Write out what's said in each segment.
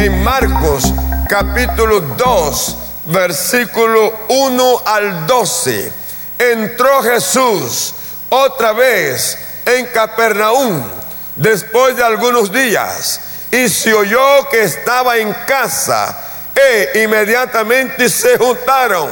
en Marcos capítulo 2, versículo 1 al 12. Entró Jesús otra vez en Capernaum después de algunos días y se oyó que estaba en casa e inmediatamente se juntaron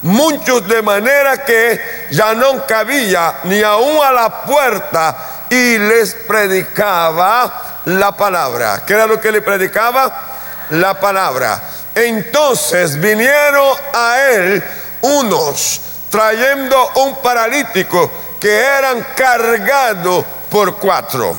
muchos de manera que ya no cabía ni aún a la puerta y les predicaba la palabra. ¿Qué era lo que le predicaba? La palabra. Entonces vinieron a él unos trayendo un paralítico que eran cargados por cuatro.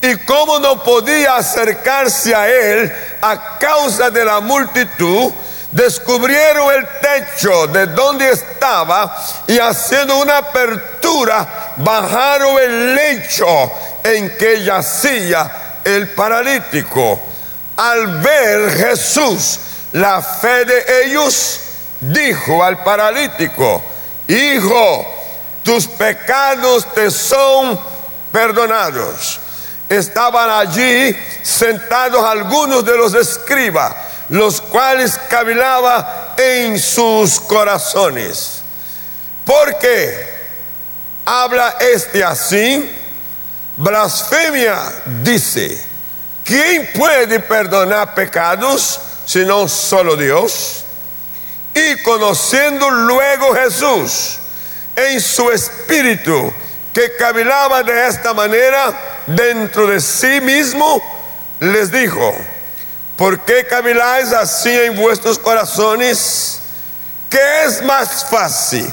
Y como no podía acercarse a él a causa de la multitud, descubrieron el techo de donde estaba y haciendo una apertura bajaron el lecho en que yacía el paralítico. Al ver Jesús la fe de ellos, dijo al paralítico, Hijo, tus pecados te son perdonados. Estaban allí sentados algunos de los escribas, los cuales cavilaba en sus corazones. Porque habla este así, blasfemia dice, ¿quién puede perdonar pecados sino solo Dios? Y conociendo luego Jesús en su espíritu, que cavilaba de esta manera dentro de sí mismo, les dijo, ¿por qué caviláis así en vuestros corazones? ¿Qué es más fácil?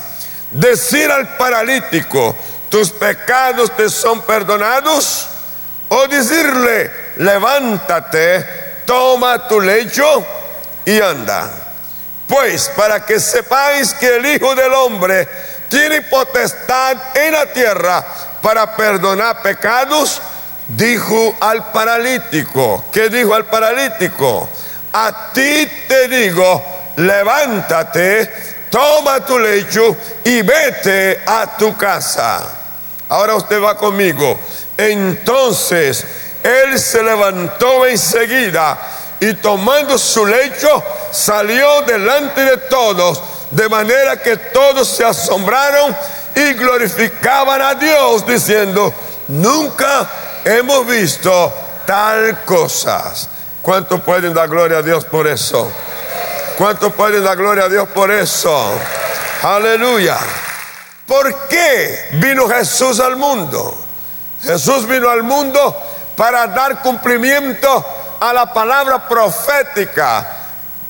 Decir al paralítico, tus pecados te son perdonados, o decirle, levántate, toma tu lecho y anda. Pues para que sepáis que el Hijo del Hombre tiene potestad en la tierra para perdonar pecados, dijo al paralítico. ¿Qué dijo al paralítico? A ti te digo, levántate, toma tu lecho y vete a tu casa. Ahora usted va conmigo. Entonces él se levantó enseguida y tomando su lecho salió delante de todos de manera que todos se asombraron y glorificaban a Dios diciendo, nunca hemos visto tal cosas. ¿Cuánto pueden dar gloria a Dios por eso? ¿Cuánto pueden dar gloria a Dios por eso? Aleluya. ¿Por qué vino Jesús al mundo? Jesús vino al mundo para dar cumplimiento a la palabra profética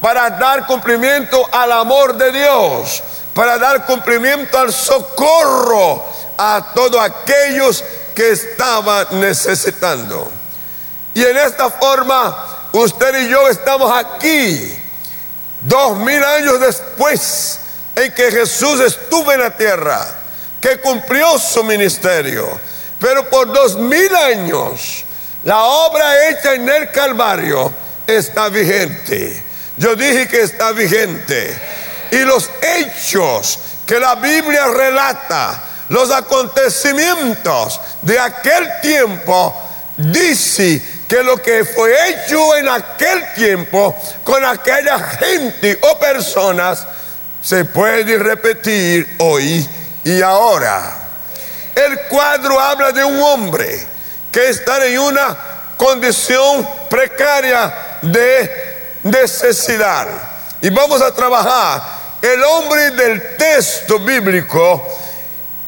para dar cumplimiento al amor de Dios, para dar cumplimiento al socorro a todos aquellos que estaban necesitando. Y en esta forma, usted y yo estamos aquí, dos mil años después en que Jesús estuvo en la tierra, que cumplió su ministerio. Pero por dos mil años, la obra hecha en el Calvario está vigente yo dije que está vigente. Y los hechos que la Biblia relata, los acontecimientos de aquel tiempo, dice que lo que fue hecho en aquel tiempo con aquella gente o personas se puede repetir hoy y ahora. El cuadro habla de un hombre que está en una condición precaria de necesidad. Y vamos a trabajar el hombre del texto bíblico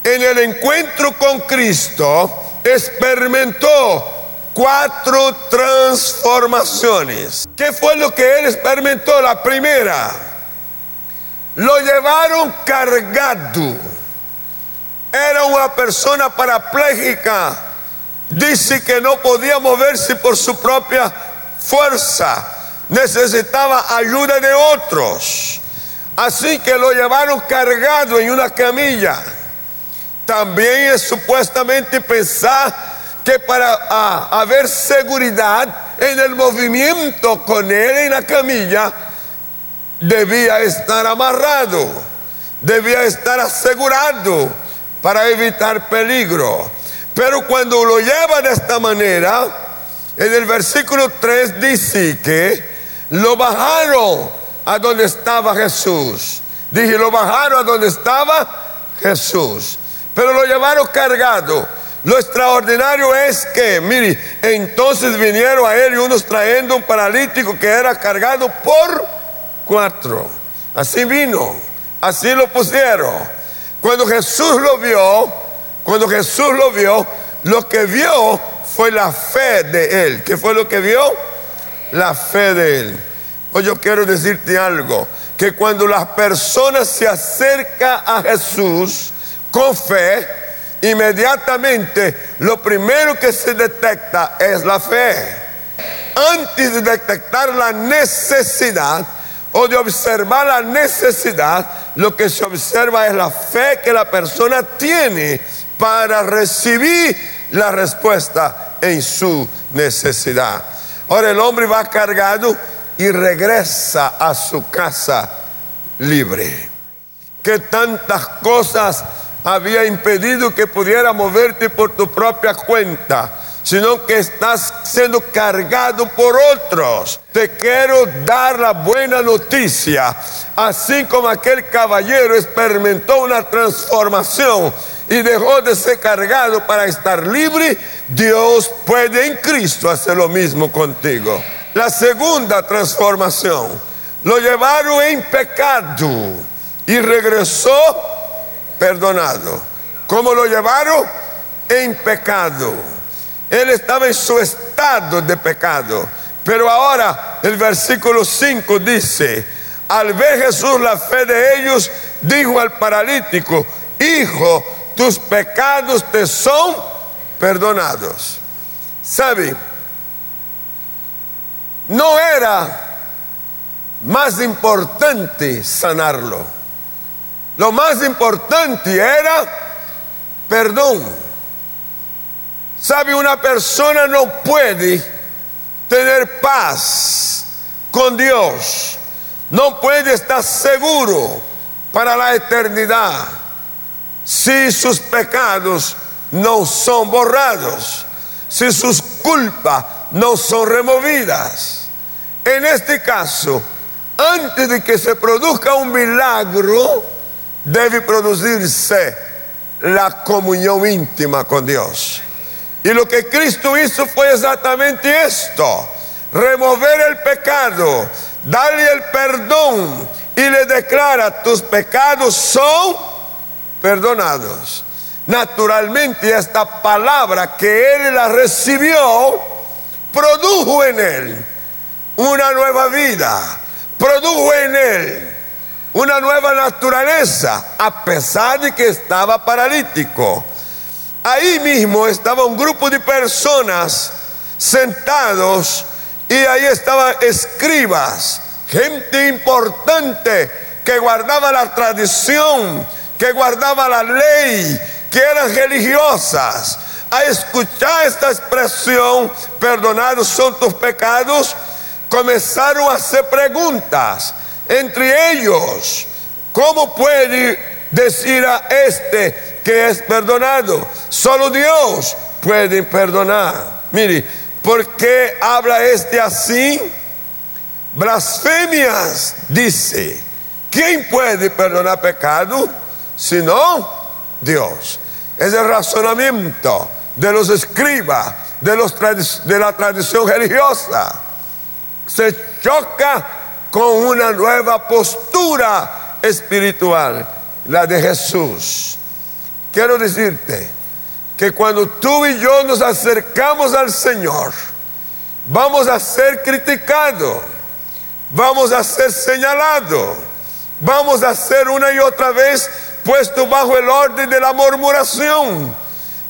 en el encuentro con Cristo experimentó cuatro transformaciones. ¿Qué fue lo que él experimentó? La primera, lo llevaron cargado. Era una persona parapléjica. Dice que no podía moverse por su propia fuerza necesitaba ayuda de otros. Así que lo llevaron cargado en una camilla. También es supuestamente pensar que para haber seguridad en el movimiento con él en la camilla, debía estar amarrado, debía estar asegurado para evitar peligro. Pero cuando lo lleva de esta manera, En el versículo 3 dice que lo bajaron a donde estaba Jesús. Dije, lo bajaron a donde estaba Jesús. Pero lo llevaron cargado. Lo extraordinario es que, mire, entonces vinieron a él y unos trayendo un paralítico que era cargado por cuatro. Así vino, así lo pusieron. Cuando Jesús lo vio, cuando Jesús lo vio, lo que vio fue la fe de él. ¿Qué fue lo que vio? La fe de él. Hoy yo quiero decirte algo, que cuando las personas se acercan a Jesús con fe, inmediatamente lo primero que se detecta es la fe. Antes de detectar la necesidad o de observar la necesidad, lo que se observa es la fe que la persona tiene para recibir la respuesta en su necesidad. Ahora el hombre va cargado y regresa a su casa libre. Que tantas cosas había impedido que pudiera moverte por tu propia cuenta, sino que estás siendo cargado por otros. Te quiero dar la buena noticia, así como aquel caballero experimentó una transformación y dejó de ser cargado para estar libre, Dios puede en Cristo hacer lo mismo contigo. La segunda transformación, lo llevaron en pecado y regresó perdonado. ¿Cómo lo llevaron? En pecado. Él estaba en su estado de pecado. Pero ahora el versículo 5 dice, al ver Jesús la fe de ellos, dijo al paralítico, hijo, tus pecados te son perdonados. ¿Sabe? No era más importante sanarlo. Lo más importante era perdón. ¿Sabe? Una persona no puede tener paz con Dios. No puede estar seguro para la eternidad si sus pecados no son borrados, si sus culpas no son removidas. En este caso, antes de que se produzca un milagro, debe producirse la comunión íntima con Dios. Y lo que Cristo hizo fue exactamente esto, remover el pecado, darle el perdón y le declara, tus pecados son perdonados. Naturalmente esta palabra que él la recibió produjo en él una nueva vida, produjo en él una nueva naturaleza, a pesar de que estaba paralítico. Ahí mismo estaba un grupo de personas sentados y ahí estaban escribas, gente importante que guardaba la tradición que guardaba la ley, que eran religiosas, a escuchar esta expresión, perdonados son tus pecados, comenzaron a hacer preguntas entre ellos. ¿Cómo puede decir a este que es perdonado? Solo Dios puede perdonar. Mire, ¿por qué habla este así? Blasfemias, dice. ¿Quién puede perdonar pecado? Sino Dios. Es el razonamiento de los escribas, de, los de la tradición religiosa. Se choca con una nueva postura espiritual, la de Jesús. Quiero decirte que cuando tú y yo nos acercamos al Señor, vamos a ser criticados, vamos a ser señalados, vamos a ser una y otra vez puesto bajo el orden de la murmuración,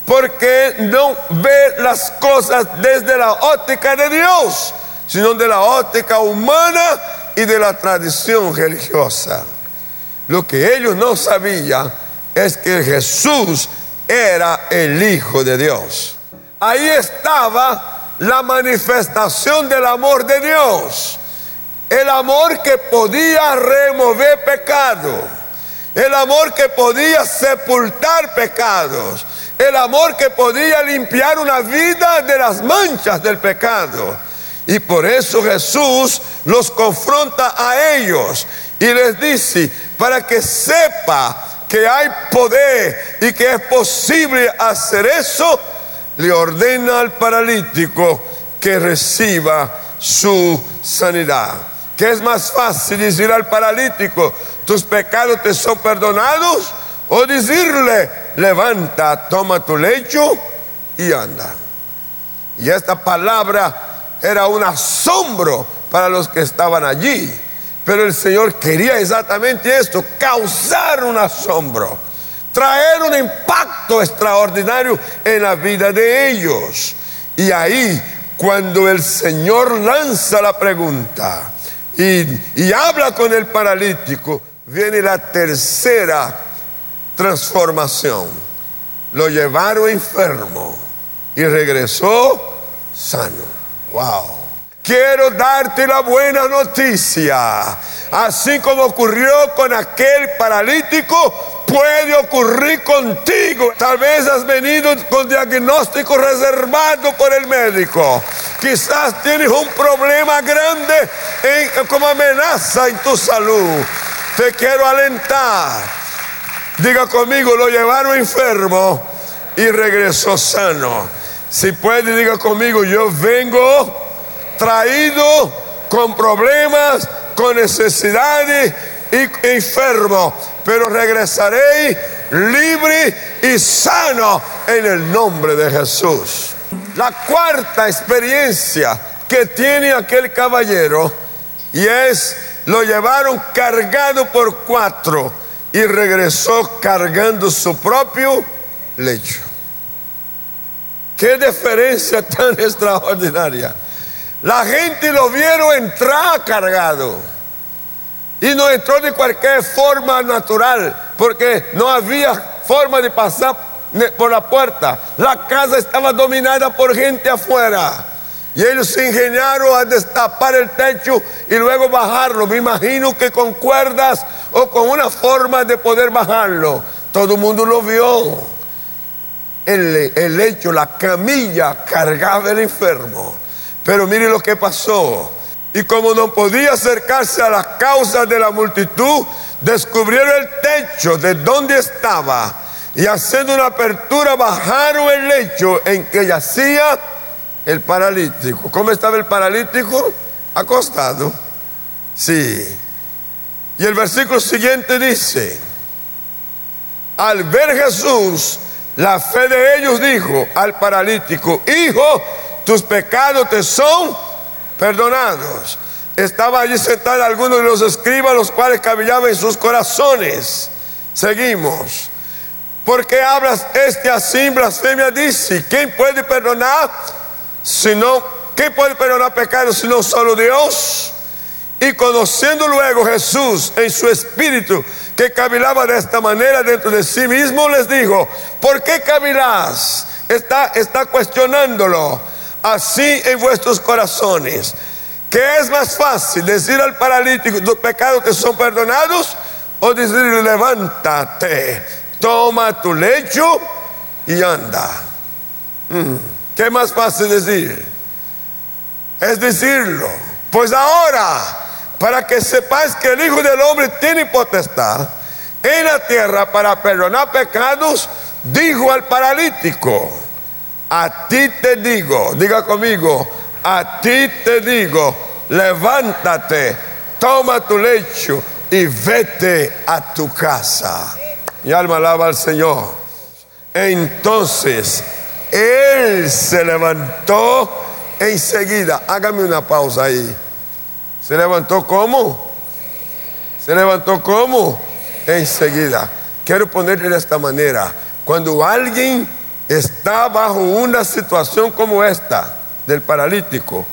porque no ve las cosas desde la óptica de Dios, sino de la óptica humana y de la tradición religiosa. Lo que ellos no sabían es que Jesús era el Hijo de Dios. Ahí estaba la manifestación del amor de Dios. El amor que podía remover pecado el amor que podía sepultar pecados, el amor que podía limpiar una vida de las manchas del pecado. Y por eso Jesús los confronta a ellos y les dice, para que sepa que hay poder y que es posible hacer eso, le ordena al paralítico que reciba su sanidad. ¿Qué es más fácil decir al paralítico, tus pecados te son perdonados? O decirle, levanta, toma tu lecho y anda. Y esta palabra era un asombro para los que estaban allí. Pero el Señor quería exactamente esto, causar un asombro, traer un impacto extraordinario en la vida de ellos. Y ahí, cuando el Señor lanza la pregunta y, habla con el paralítico, viene la tercera transformación. Lo llevaron enfermo y regresó sano. Wow. Quiero darte la buena noticia. Así como ocurrió con aquel paralítico, puede ocurrir contigo. Tal vez has venido con diagnóstico reservado por el médico. Quizás tienes un problema grande como amenaza en tu salud. Te quiero alentar. Diga conmigo, lo llevaron enfermo y regresó sano. Si puede, diga conmigo, yo vengo traído con problemas, con necesidades y enfermo, pero regresaré libre y sano en el nombre de Jesús. La cuarta experiencia que tiene aquel caballero y es lo llevaron cargado por cuatro y regresó cargando su propio lecho. Qué diferencia tan extraordinaria. La gente lo vieron entrar cargado. Y no entró de cualquier forma natural, porque no había forma de pasar por la puerta. La casa estaba dominada por gente afuera. Y ellos se ingeniaron a destapar el techo y luego bajarlo. Me imagino que con cuerdas o con una forma de poder bajarlo. Todo el mundo lo vio. El, el lecho, la camilla cargaba el enfermo. Pero mire lo que pasó. Y como no podía acercarse a las causas de la multitud, descubrieron el techo de donde estaba y haciendo una apertura bajaron el lecho en que yacía el paralítico. ¿Cómo estaba el paralítico? Acostado. Sí. Y el versículo siguiente dice, al ver Jesús, la fe de ellos dijo al paralítico, hijo, tus pecados te son perdonados. Estaba allí sentado algunos de los escribas, los cuales cavillaban en sus corazones. Seguimos. ¿Por qué hablas este así, blasfemia? Dice, ¿quién puede perdonar? Si no, ¿quién puede perdonar pecados si no solo Dios? Y conociendo luego Jesús en su espíritu, que cavilaba de esta manera dentro de sí mismo, les dijo, ¿por qué cavilás? Está, está cuestionándolo así en vuestros corazones. ¿Qué es más fácil? Decir al paralítico, tus pecados te son perdonados, o decirle, levántate, toma tu lecho y anda. Mm. ¿Qué más fácil decir? Es decirlo. Pues ahora, para que sepáis que el Hijo del Hombre tiene potestad en la tierra para perdonar pecados, dijo al paralítico, a ti te digo, diga conmigo, a ti te digo, levántate, toma tu lecho y vete a tu casa. Mi alma alaba al Señor. Entonces, él se levantó enseguida. Hágame una pausa ahí. ¿Se levantó cómo? ¿Se levantó cómo? Enseguida. Quiero ponerle de esta manera. Cuando alguien está bajo una situación como esta del paralítico,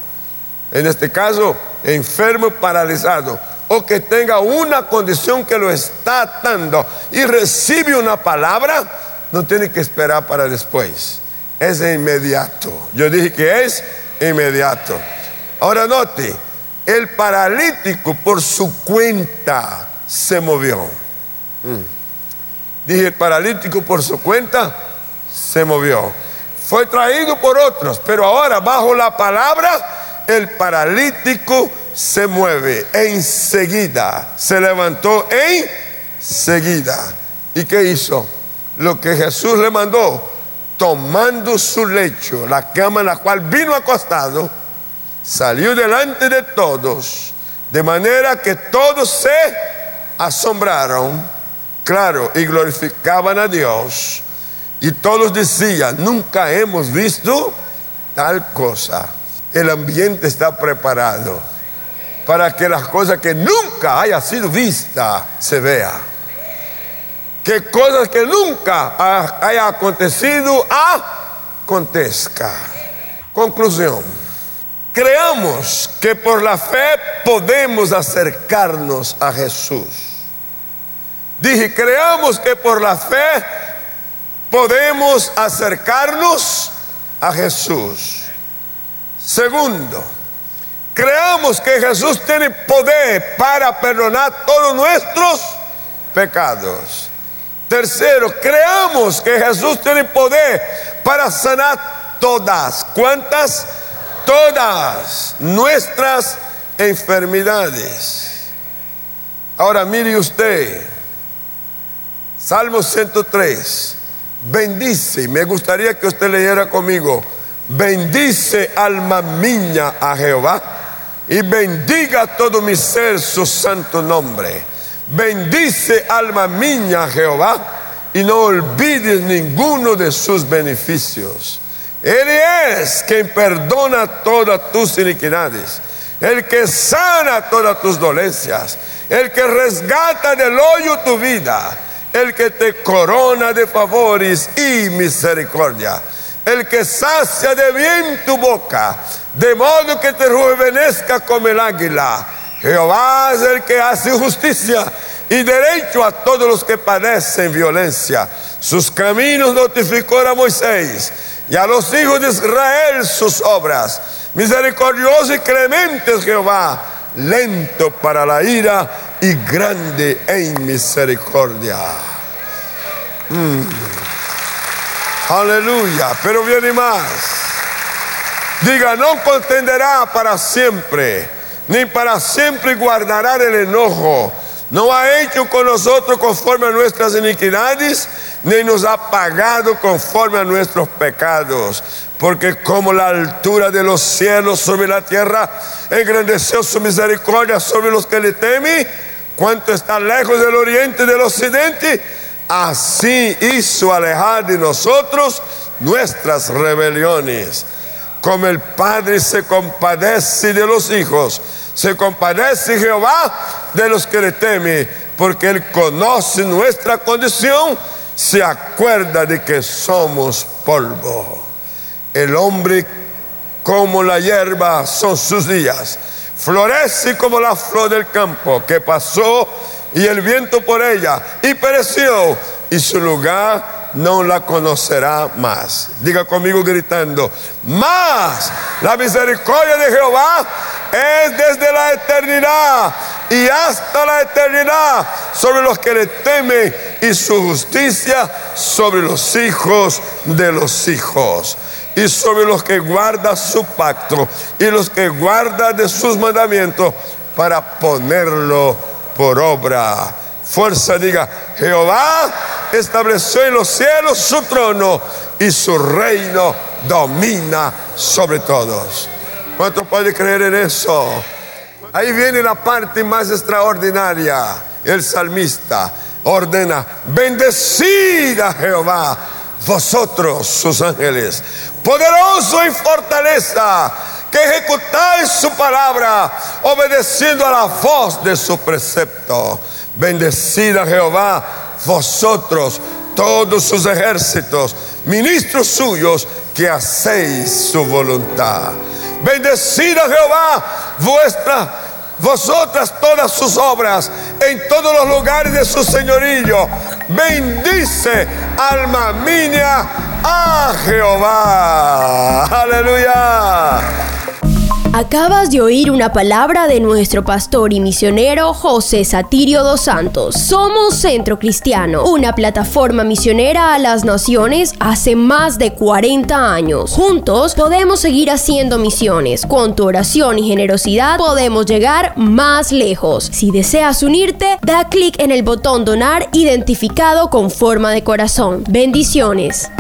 en este caso enfermo paralizado, o que tenga una condición que lo está atando y recibe una palabra, no tiene que esperar para después. Es inmediato. Yo dije que es inmediato. Ahora note, el paralítico por su cuenta se movió. Mm. Dije, el paralítico por su cuenta se movió. Fue traído por otros, pero ahora bajo la palabra el paralítico se mueve. Enseguida se levantó enseguida. ¿Y qué hizo? Lo que Jesús le mandó, tomando su lecho, la cama en la cual vino acostado, salió delante de todos, de manera que todos se asombraron, claro, y glorificaban a Dios. Y todos decían, nunca hemos visto tal cosa. El ambiente está preparado para que las cosas que nunca haya sido vista se vea. Que cosas que nunca haya acontecido acontezca. Conclusión. Creamos que por la fe podemos acercarnos a Jesús. Dije, creamos que por la fe podemos acercarnos a Jesús. Segundo, creamos que Jesús tiene poder para perdonar todos nuestros pecados. Tercero, creamos que Jesús tiene poder para sanar todas. ¿Cuántas? Todas nuestras enfermedades. Ahora mire usted, Salmo 103 bendice, me gustaría que usted leyera conmigo, bendice alma mía a Jehová y bendiga todo mi ser su santo nombre. Bendice alma mía Jehová y no olvides ninguno de sus beneficios. Él es quien perdona todas tus iniquidades, el que sana todas tus dolencias, el que resgata del hoyo tu vida el que te corona de favores y misericordia, el que sacia de bien tu boca, de modo que te rejuvenezca como el águila. Jehová es el que hace justicia y derecho a todos los que padecen violencia. Sus caminos notificó a Moisés y a los hijos de Israel sus obras. Misericordioso y clemente es Jehová, lento para la ira y grande en misericordia. Mm. Aleluya, pero viene más. Diga, no contenderá para siempre, ni para siempre guardará el enojo. No ha hecho con nosotros conforme a nuestras iniquidades, ni nos ha pagado conforme a nuestros pecados. Porque como la altura de los cielos sobre la tierra, engrandeció su misericordia sobre los que le temen cuánto está lejos del oriente y del occidente, así hizo alejar de nosotros nuestras rebeliones. Como el Padre se compadece de los hijos, se compadece Jehová de los que le temen, porque Él conoce nuestra condición, se acuerda de que somos polvo. El hombre como la hierba son sus días florece como la flor del campo que pasó y el viento por ella y pereció y su lugar no la conocerá más. Diga conmigo gritando, más la misericordia de Jehová es desde la eternidad y hasta la eternidad sobre los que le temen y su justicia sobre los hijos de los hijos y sobre los que guarda su pacto y los que guarda de sus mandamientos para ponerlo por obra. Fuerza diga, Jehová estableció en los cielos su trono y su reino domina sobre todos. ¿Cuánto puede creer en eso? Ahí viene la parte más extraordinaria. El salmista ordena, bendecida Jehová vosotros sus ángeles, poderoso y fortaleza, que ejecutáis su palabra, obedeciendo a la voz de su precepto. Bendecida Jehová, vosotros, todos sus ejércitos, ministros suyos, que hacéis su voluntad. Bendecida Jehová, vuestra vosotras todas sus obras en todos los lugares de su señorillo. Bendice, alma mía, a Jehová. Aleluya. Acabas de oír una palabra de nuestro pastor y misionero José Satirio dos Santos. Somos Centro Cristiano, una plataforma misionera a las naciones hace más de 40 años. Juntos podemos seguir haciendo misiones. Con tu oración y generosidad podemos llegar más lejos. Si deseas unirte, da clic en el botón donar identificado con forma de corazón. Bendiciones.